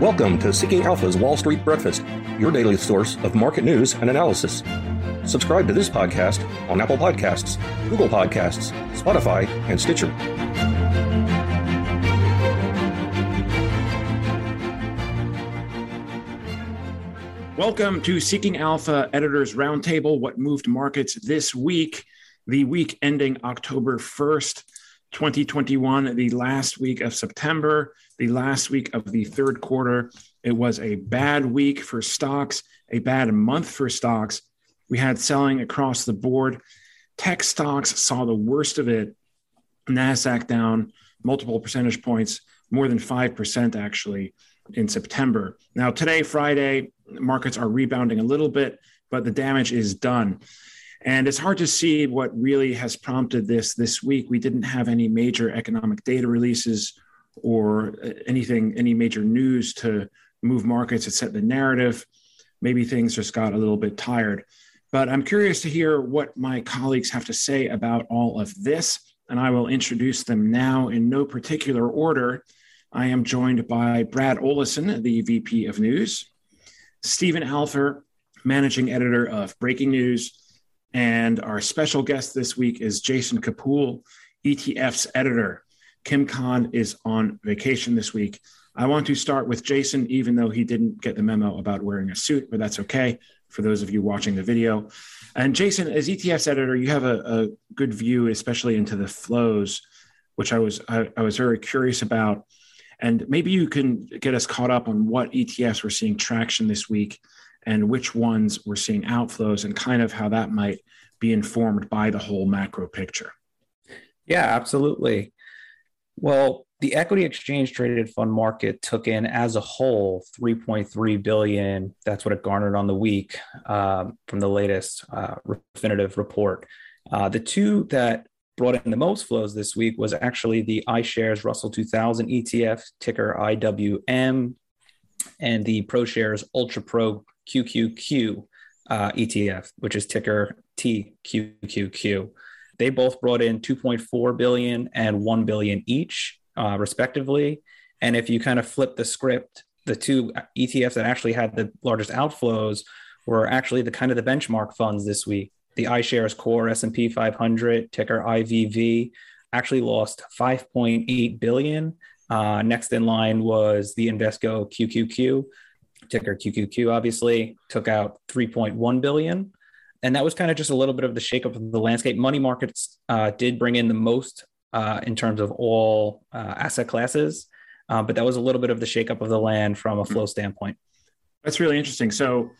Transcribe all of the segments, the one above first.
Welcome to Seeking Alpha's Wall Street Breakfast, your daily source of market news and analysis. Subscribe to this podcast on Apple Podcasts, Google Podcasts, Spotify, and Stitcher. Welcome to Seeking Alpha Editors Roundtable What Moved Markets This Week, the week ending October 1st, 2021, the last week of September, the last week of the third quarter. It was a bad week for stocks, a bad month for stocks. We had selling across the board. Tech stocks saw the worst of it. NASDAQ down multiple percentage points, more than 5% actually in September. Now, today, Friday, markets are rebounding a little bit, but the damage is done. And it's hard to see what really has prompted this this week. We didn't have any major economic data releases or uh, anything, any major news to move markets that set the narrative. Maybe things just got a little bit tired. But I'm curious to hear what my colleagues have to say about all of this. And I will introduce them now in no particular order. I am joined by Brad Olesen, the VP of News, Stephen Alpher, managing editor of Breaking News, and our special guest this week is Jason Capul, ETF's editor. Kim Khan is on vacation this week. I want to start with Jason, even though he didn't get the memo about wearing a suit, but that's okay for those of you watching the video. And Jason, as ETF's editor, you have a, a good view, especially into the flows, which I was I, I was very curious about. And maybe you can get us caught up on what ETFs we're seeing traction this week and which ones we're seeing outflows and kind of how that might be informed by the whole macro picture. Yeah, absolutely. Well, the equity exchange traded fund market took in as a whole 3.3 billion. That's what it garnered on the week um, from the latest uh, Refinitiv report. Uh, the two that brought in the most flows this week was actually the iShares Russell 2000 ETF, ticker IWM, and the ProShares Ultra Pro QQQ uh, ETF, which is ticker TQQQ. They both brought in 2.4 billion and 1 billion each, uh, respectively. And if you kind of flip the script, the two ETFs that actually had the largest outflows were actually the kind of the benchmark funds this week the iShares Core S&P 500 ticker IVV actually lost 5.8 billion. Uh, next in line was the Invesco QQQ ticker QQQ. Obviously, took out 3.1 billion, and that was kind of just a little bit of the shakeup of the landscape. Money markets uh, did bring in the most uh, in terms of all uh, asset classes, uh, but that was a little bit of the shakeup of the land from a flow standpoint. That's really interesting. So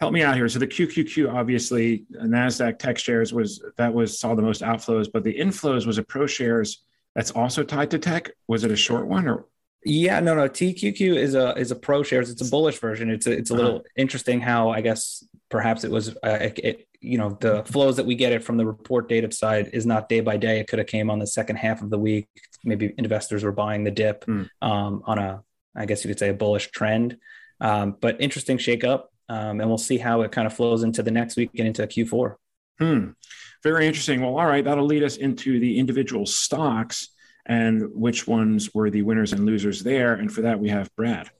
help me out here. So the QQQ, obviously, Nasdaq Tech Shares was that was saw the most outflows, but the inflows was a Pro Shares that's also tied to tech. Was it a short one or? Yeah, no, no. TQQ is a is a ProShares. It's a bullish version. It's a, it's a little uh-huh. interesting how I guess perhaps it was uh, it, you know the flows that we get it from the report data side is not day by day. It could have came on the second half of the week. Maybe investors were buying the dip mm. um, on a I guess you could say a bullish trend. Um, but interesting shakeup um, and we'll see how it kind of flows into the next week and into Q4. Hmm. Very interesting. Well, all right, that'll lead us into the individual stocks and which ones were the winners and losers there. And for that, we have Brad.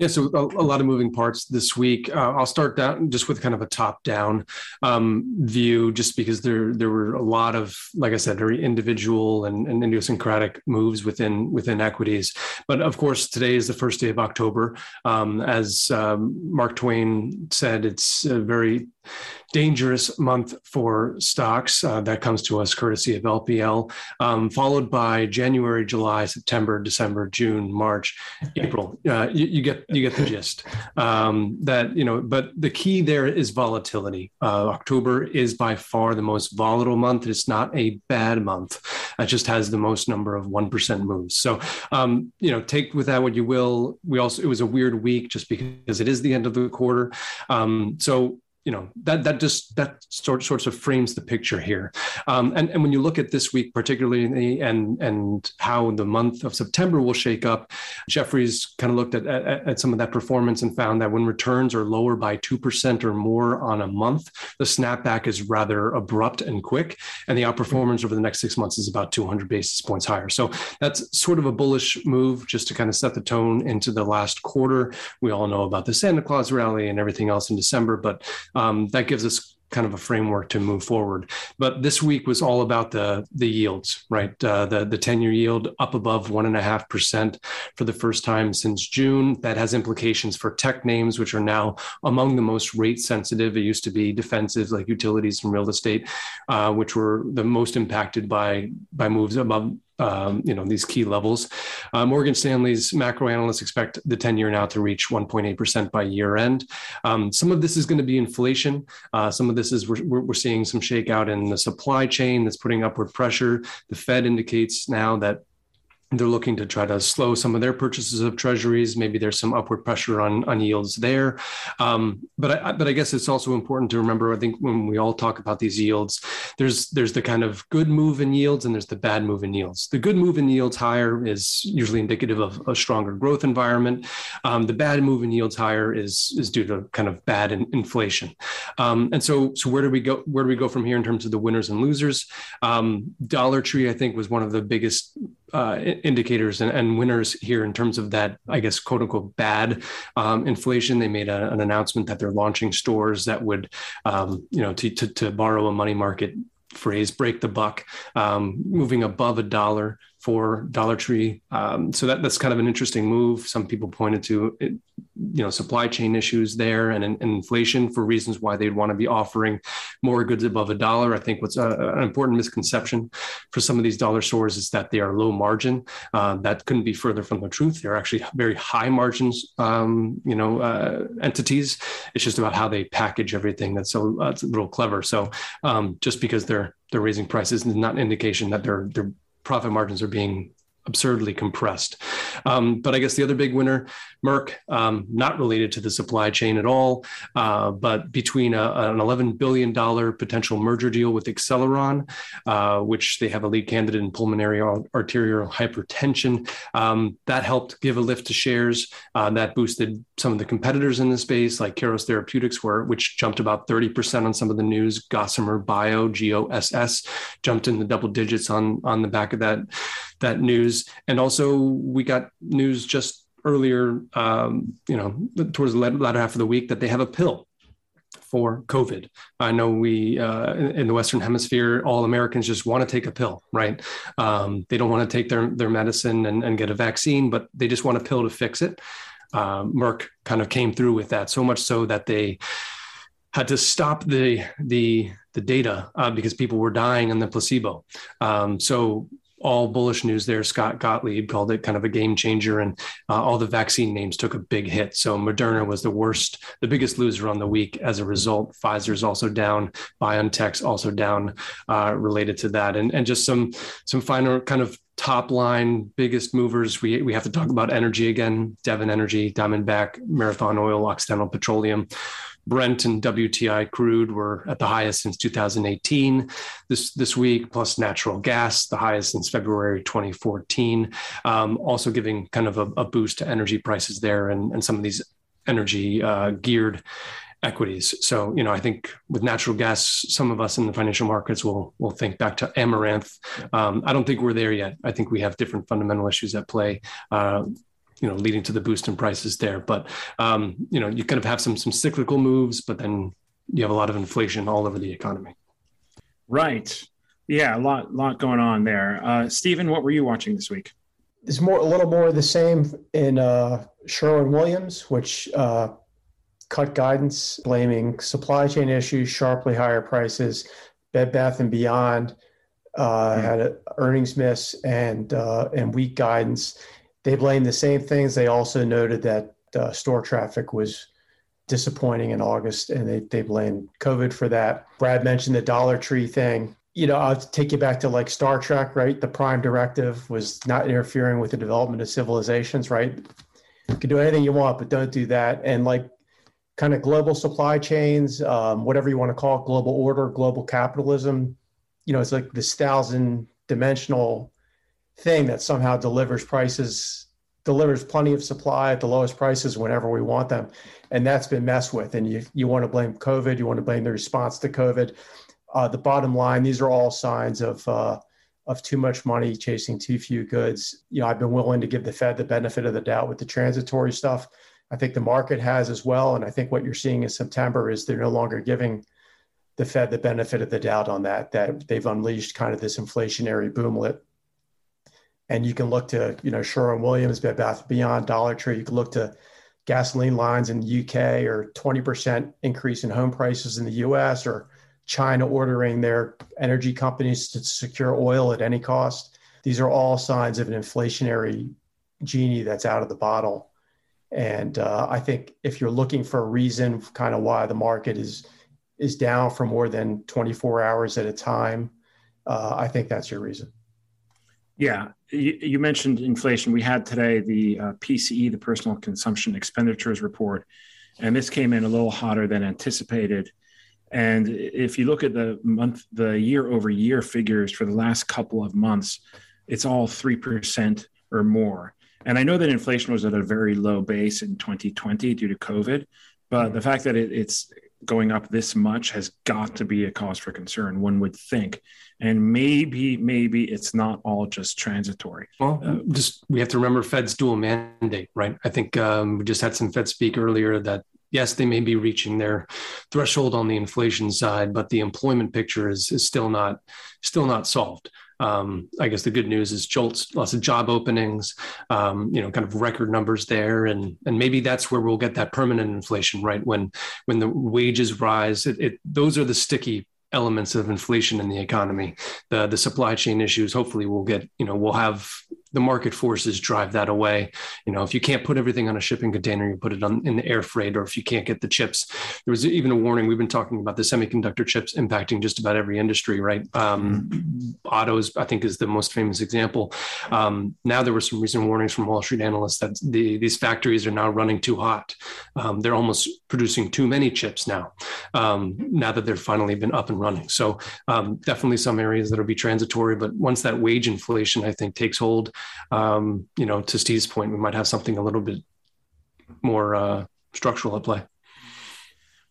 Yeah, so a, a, lot of moving parts this week. Uh, I'll start down just with kind of a top-down um, view, just because there there were a lot of, like I said, very individual and, and, idiosyncratic moves within within equities. But of course, today is the first day of October. Um, as um, Mark Twain said, it's a very dangerous month for stocks. Uh, that comes to us courtesy of LPL, um, followed by January, July, September, December, June, March, April. Uh, you, you, get you get the gist. Um, that you know, but the key there is volatility. Uh, October is by far the most volatile month. It's not a bad month. It just has the most number of one percent moves. So um, you know, take with that what you will. We also it was a weird week just because it is the end of the quarter. Um, so you know that that just that sort sorts of frames the picture here. Um, and and when you look at this week particularly and and how the month of september will shake up jefferies kind of looked at, at, at some of that performance and found that when returns are lower by 2% or more on a month the snapback is rather abrupt and quick and the outperformance over the next six months is about 200 basis points higher. So that's sort of a bullish move just to kind of set the tone into the last quarter. We all know about the santa claus rally and everything else in december but um, that gives us kind of a framework to move forward. But this week was all about the the yields, right? Uh, the the ten year yield up above one and a half percent for the first time since June. That has implications for tech names, which are now among the most rate sensitive. It used to be defensive, like utilities and real estate, uh, which were the most impacted by by moves above um, you know these key levels. Uh, Morgan Stanley's macro analysts expect the 10 year now to reach 1.8% by year end. Um, some of this is going to be inflation. Uh, some of this is we're, we're seeing some shakeout in the supply chain that's putting upward pressure. The Fed indicates now that they're looking to try to slow some of their purchases of treasuries. Maybe there's some upward pressure on, on yields there. Um, but I, but I guess it's also important to remember. I think when we all talk about these yields, there's there's the kind of good move in yields and there's the bad move in yields. The good move in yields higher is usually indicative of a stronger growth environment. Um, the bad move in yields higher is is due to kind of bad in, inflation. Um, and so so where do we go? Where do we go from here in terms of the winners and losers? Um, Dollar Tree, I think, was one of the biggest uh, indicators and, and, winners here in terms of that, I guess, quote unquote, bad um, inflation. They made a, an announcement that they're launching stores that would, um, you know, to, to, to, borrow a money market phrase, break the buck, um, moving above a dollar for Dollar Tree. Um, so that, that's kind of an interesting move. Some people pointed to, it, you know, supply chain issues there and, and, inflation for reasons why they'd want to be offering more goods above a dollar. I think what's a, an important misconception for some of these dollar stores is that they are low margin. Uh, that couldn't be further from the truth. They're actually very high margins, um, you know, uh, entities. It's just about how they package everything. That's so uh, a little clever. So um, just because they're they're raising prices is not an indication that they're they're profit margins are being absurdly compressed. Um, but I guess the other big winner, Merck, um, not related to the supply chain at all, uh, but between a, an $11 billion potential merger deal with Acceleron, uh, which they have a lead candidate in pulmonary arterial hypertension, um, that helped give a lift to shares. Uh, that boosted some of the competitors in the space, like Keros Therapeutics, were, which jumped about 30% on some of the news. Gossamer Bio, GOSS, jumped in the double digits on, on the back of that that news. And also, we got news just earlier, um, you know, towards the latter half of the week that they have a pill for COVID. I know we uh, in, the Western Hemisphere, all Americans just want to take a pill, right? Um, they don't want to take their their medicine and, and, get a vaccine, but they just want a pill to fix it. Uh, Merck kind of came through with that so much so that they had to stop the the the data uh, because people were dying on the placebo. Um, so all bullish news there. Scott Gottlieb called it kind of a game changer, and uh, all the vaccine names took a big hit. So Moderna was the worst, the biggest loser on the week as a result. Pfizer's also down, BioNTech's also down uh, related to that, and and just some some final kind of top line biggest movers. We we have to talk about energy again. Devon Energy, Diamondback, Marathon Oil, Occidental Petroleum. Brent and WTI crude were at the highest since 2018 this, this week, plus natural gas, the highest since February 2014. Um, also giving kind of a, a, boost to energy prices there and, and some of these energy uh, geared equities. So, you know, I think with natural gas, some of us in the financial markets will will think back to Amaranth. Um, I don't think we're there yet. I think we have different fundamental issues at play. Uh, you know leading to the boost in prices there. But um, you know you kind of have some some cyclical moves, but then you have a lot of inflation all over the economy. Right. Yeah, a lot lot going on there. Uh, Stephen, what were you watching this week? It's more a little more of the same in uh, Sherwin Williams, which uh, cut guidance, blaming supply chain issues, sharply higher prices. Bed Bath and Beyond uh, mm-hmm. had an earnings miss and uh, and weak guidance. They blamed the same things. They also noted that uh, store traffic was disappointing in August, and they, they blamed COVID for that. Brad mentioned the Dollar Tree thing. You know, I'll take you back to like Star Trek, right? The Prime Directive was not interfering with the development of civilizations, right? You can do anything you want, but don't do that. And like kind of global supply chains, um, whatever you want to call it, global order, global capitalism. You know, it's like this thousand dimensional thing that somehow delivers prices, delivers plenty of supply at the lowest prices whenever we want them. And that's been messed with. And you, you want to blame COVID, you want to blame the response to COVID. Uh, the bottom line, these are all signs of, uh, of too much money chasing too few goods. You know, I've been willing to give the Fed the benefit of the doubt with the transitory stuff. I think the market has as well. And I think what you're seeing in September is they're no longer giving the Fed the benefit of the doubt on that, that they've unleashed kind of this inflationary boomlet and you can look to you know Sherwin Williams, Bed Bath Beyond, Dollar Tree. You can look to gasoline lines in the UK or 20% increase in home prices in the US or China ordering their energy companies to secure oil at any cost. These are all signs of an inflationary genie that's out of the bottle. And uh, I think if you're looking for a reason, kind of why the market is is down for more than 24 hours at a time, uh, I think that's your reason. Yeah, you, you, mentioned inflation. We had today the uh, PCE, the Personal Consumption Expenditures Report, and this came in a little hotter than anticipated. And if you look at the month, the year over year figures for the last couple of months, it's all 3% or more. And I know that inflation was at a very low base in 2020 due to COVID, but the fact that it, it's going up this much has got to be a cause for concern, one would think. And maybe, maybe it's not all just transitory. Well, uh, just we have to remember Fed's dual mandate, right? I think um, we just had some Fed speak earlier that yes, they may be reaching their threshold on the inflation side, but the employment picture is, is still not still not solved. Um, I guess the good news is JOLTS, lots of job openings, um, you know, kind of record numbers there, and and maybe that's where we'll get that permanent inflation, right? When when the wages rise, it, it those are the sticky elements of inflation in the economy the the supply chain issues hopefully we'll get you know we'll have the market forces drive that away. You know, if you can't put everything on a shipping container, you put it on in the air freight, or if you can't get the chips, there was even a warning. We've been talking about the semiconductor chips impacting just about every industry, right? Um, mm-hmm. autos, I think, is the most famous example. Um, now there were some recent warnings from Wall Street analysts that the, these factories are now running too hot. Um, they're almost producing too many chips now. Um, now that they're finally been up and running, so um, definitely some areas that will be transitory. But once that wage inflation, I think, takes hold um, you know, to Steve's point, we might have something a little bit more uh, structural at play.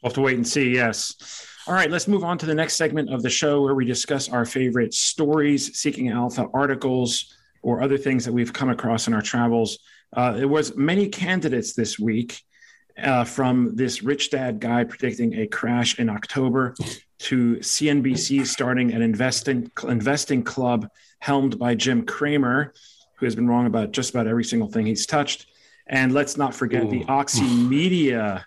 We'll have to wait and see. Yes. All right, let's move on to the next segment of the show where we discuss our favorite stories, seeking alpha articles, or other things that we've come across in our travels. Uh, there was many candidates this week, uh, from this rich dad guy predicting a crash in October to CNBC starting an investing investing club helmed by Jim Cramer, who has been wrong about just about every single thing he's touched. And let's not forget Ooh. the Oxy Media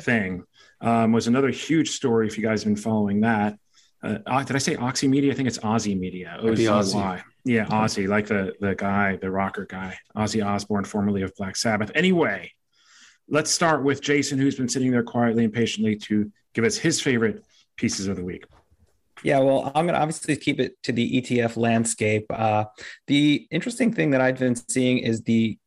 thing um, was another huge story. If you guys have been following that, uh, did I say Oxy Media? I think it's Ozzy Media. O Z Y. Yeah, Ozzy, like the the guy, the rocker guy, Ozzy Osbourne, formerly of Black Sabbath. Anyway, let's start with Jason, who's been sitting there quietly and patiently to give us his favorite pieces of the week. Yeah, well, I'm going to obviously keep it to the ETF landscape. Uh, the interesting thing that I've been seeing is the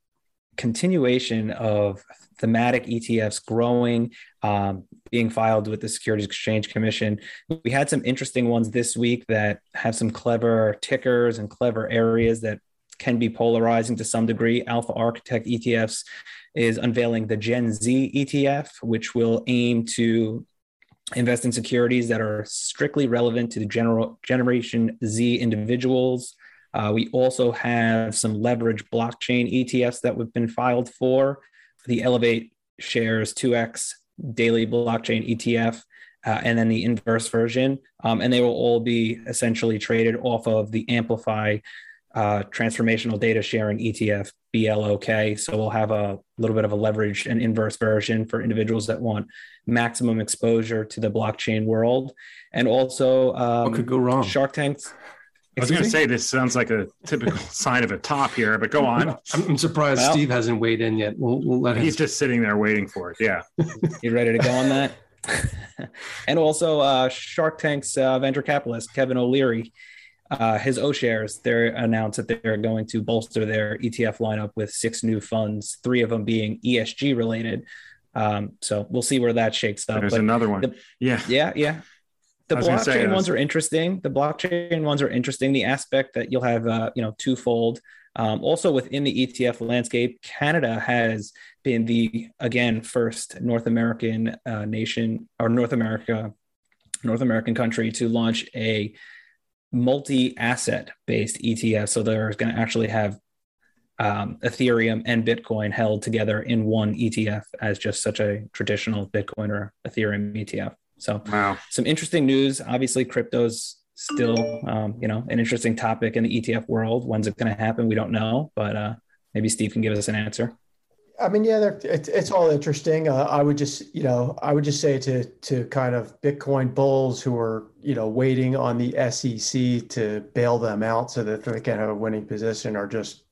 continuation of thematic ETFs growing, um, being filed with the Securities Exchange Commission. We had some interesting ones this week that have some clever tickers and clever areas that can be polarizing to some degree. Alpha Architect ETFs is unveiling the Gen Z ETF, which will aim to invest in securities that are strictly relevant to the general generation Z individuals. Uh, we also have some leverage blockchain ETFs that we've been filed for. The Elevate Shares 2X daily blockchain ETF, uh, and then the inverse version. Um, and they will all be essentially traded off of the Amplify uh, transformational data sharing ETF, BLOK. So we'll have a little bit of a leveraged and inverse version for individuals that want maximum exposure to the blockchain world. And also, um, what could go wrong? Shark Tanks. I was going to say this sounds like a typical sign of a top here, but go on. I'm, surprised well, Steve hasn't weighed in yet. We'll, we'll let him. He's just sitting there waiting for it. Yeah. you ready to go on that? and also, uh, Shark Tank's uh, venture capitalist Kevin O'Leary uh, his O'Shares, they announced that they're going to bolster their ETF lineup with six new funds, three of them being ESG related. Um, so we'll see where that shakes up. There's but another one. The, yeah. Yeah. Yeah. The blockchain say, ones are interesting. The blockchain ones are interesting. The aspect that you'll have, uh, you know, twofold. Um, also within the ETF landscape, Canada has been the again first North American uh, nation or North America, North American country to launch a multi-asset based ETF. So they're going to actually have um, Ethereum and Bitcoin held together in one ETF as just such a traditional Bitcoin or Ethereum ETF. So, wow. some interesting news. Obviously, crypto's still, um, you know, an interesting topic in the ETF world. When's it going to happen? We don't know, but uh, maybe Steve can give us an answer. I mean, yeah, it's, it's all interesting. Uh, I would just, you know, I would just say to to kind of Bitcoin bulls who are, you know, waiting on the SEC to bail them out so that they can have a winning position, are just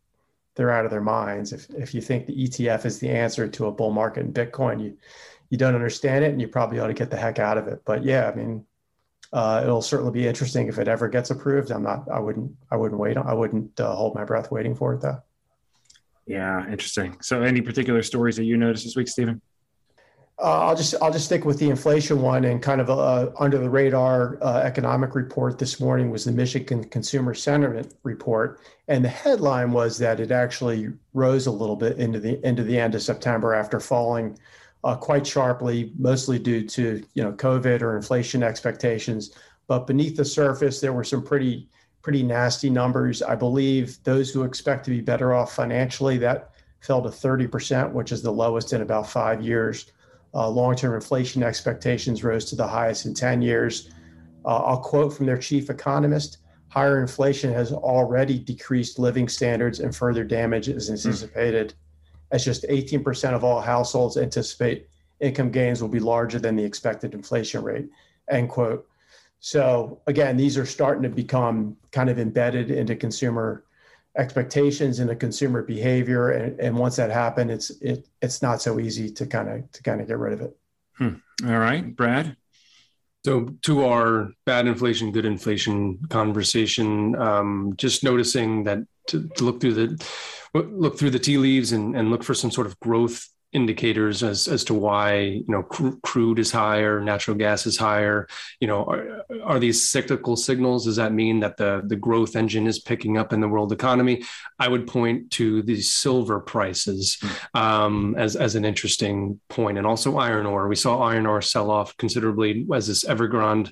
they're out of their minds. If if you think the ETF is the answer to a bull market in Bitcoin, you you don't understand it, and you probably ought to get the heck out of it. But yeah, I mean, uh, it'll certainly be interesting if it ever gets approved. I'm not. I wouldn't. I wouldn't wait. I wouldn't uh, hold my breath waiting for it though. Yeah, interesting. So, any particular stories that you noticed this week, Stephen? Uh, I'll just I'll just stick with the inflation one and kind of uh, under the radar uh, economic report this morning was the Michigan Consumer Sentiment report, and the headline was that it actually rose a little bit into the into the end of September after falling uh, quite sharply, mostly due to you know COVID or inflation expectations. But beneath the surface, there were some pretty pretty nasty numbers. I believe those who expect to be better off financially that fell to 30%, which is the lowest in about five years. Uh, long term inflation expectations rose to the highest in 10 years. Uh, I'll quote from their chief economist higher inflation has already decreased living standards and further damage is hmm. anticipated, mm. as just 18% of all households anticipate income gains will be larger than the expected inflation rate. End quote. So, again, these are starting to become kind of embedded into consumer expectations and the consumer behavior. And, and once that happens it's it it's not so easy to kind of to kind of get rid of it. Hmm. all right. Brad? So to our bad inflation good inflation conversation um, just noticing that to, to look through the look through the tea leaves and, and look for some sort of growth indicators as as to why you know cr- crude is higher, natural gas is higher. You know, are, are, these cyclical signals? Does that mean that the the growth engine is picking up in the world economy? I would point to the silver prices um, as as an interesting point, and also iron ore. We saw iron ore sell off considerably as this Evergrande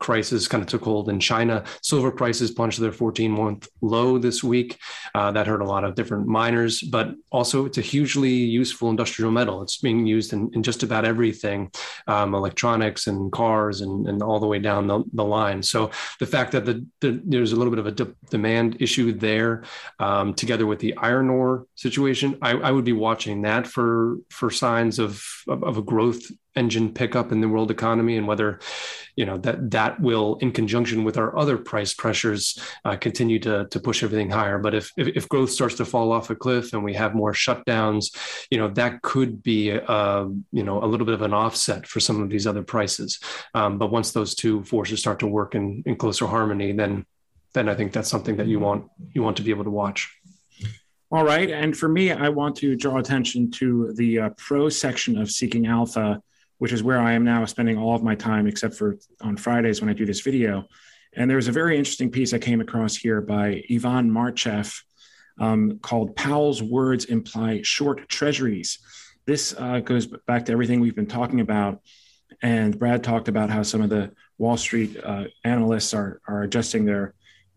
crisis kind of took hold in China. Silver prices to their 14 month low this week. Uh, that hurt a lot of different miners, but also it's a hugely useful industrial metal. It's being used in, in just about everything, um, electronics and cars and, and all the way down the, the line. So the fact that the, the there's a little bit of a de- demand issue there, um, together with the iron ore situation, I, I, would be watching that for for signs of, of, of a growth engine pickup in the world economy and whether you know that that will in conjunction with our other price pressures uh, continue to, to push everything higher. But if, if, if growth starts to fall off a cliff and we have more shutdowns you know that could be uh, you know a little bit of an offset for some of these other prices. Um, but once those two forces start to work in, in closer harmony then then i think that's something that you want you want to be able to watch. All right. And for me, I want to draw attention to the uh, pro section of Seeking Alpha which is where I am now spending all of my time, except for on Fridays when I do this video. And there was a very interesting piece I came across here by Ivan Martchev um, called Powell's Words Imply Short Treasuries. This uh, goes back to everything we've been talking about. And Brad talked about how some of the Wall Street uh, analysts are, are adjusting their,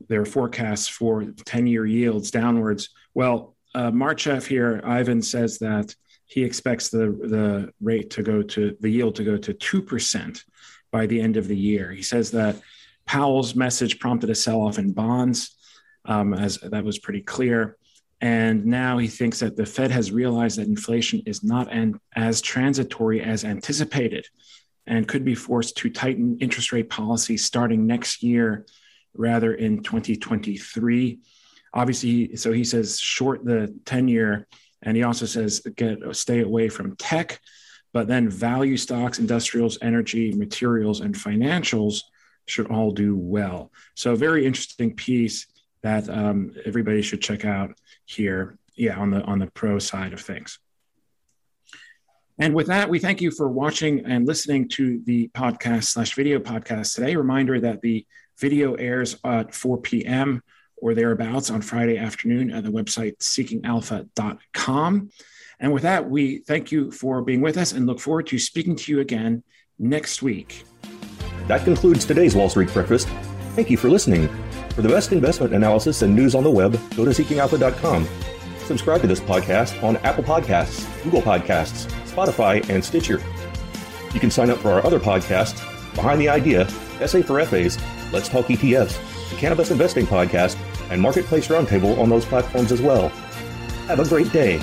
their forecasts for 10 year yields downwards. Well, uh, Martchev here, Ivan says that he expects the, the rate to go to the yield to go to 2% by the end of the year. He says that Powell's message prompted a sell off in bonds, um, as that was pretty clear. And now he thinks that the Fed has realized that inflation is not an, as transitory as anticipated and could be forced to tighten interest rate policy starting next year rather in 2023. Obviously, so he says short the 10 year and he also says get stay away from tech, but then value stocks, industrials, energy, materials, and financials should all do well. So very interesting piece that um, everybody should check out here. Yeah, on the on the pro side of things. And with that, we thank you for watching and listening to the podcast slash video podcast today. Reminder that the video airs at 4 p.m. or thereabouts on Friday afternoon at the website seekingalpha.com. And with that, we thank you for being with us and look forward to speaking to you again next week. That concludes today's Wall Street Breakfast. Thank you for listening. For the best investment analysis and news on the web, go to seekingalpha.com. Subscribe to this podcast on Apple Podcasts, Google Podcasts, Spotify, and Stitcher. You can sign up for our other podcasts Behind the Idea, SA for FAs, Let's Talk ETFs, the Cannabis Investing Podcast, and Marketplace Roundtable on those platforms as well. Have a great day.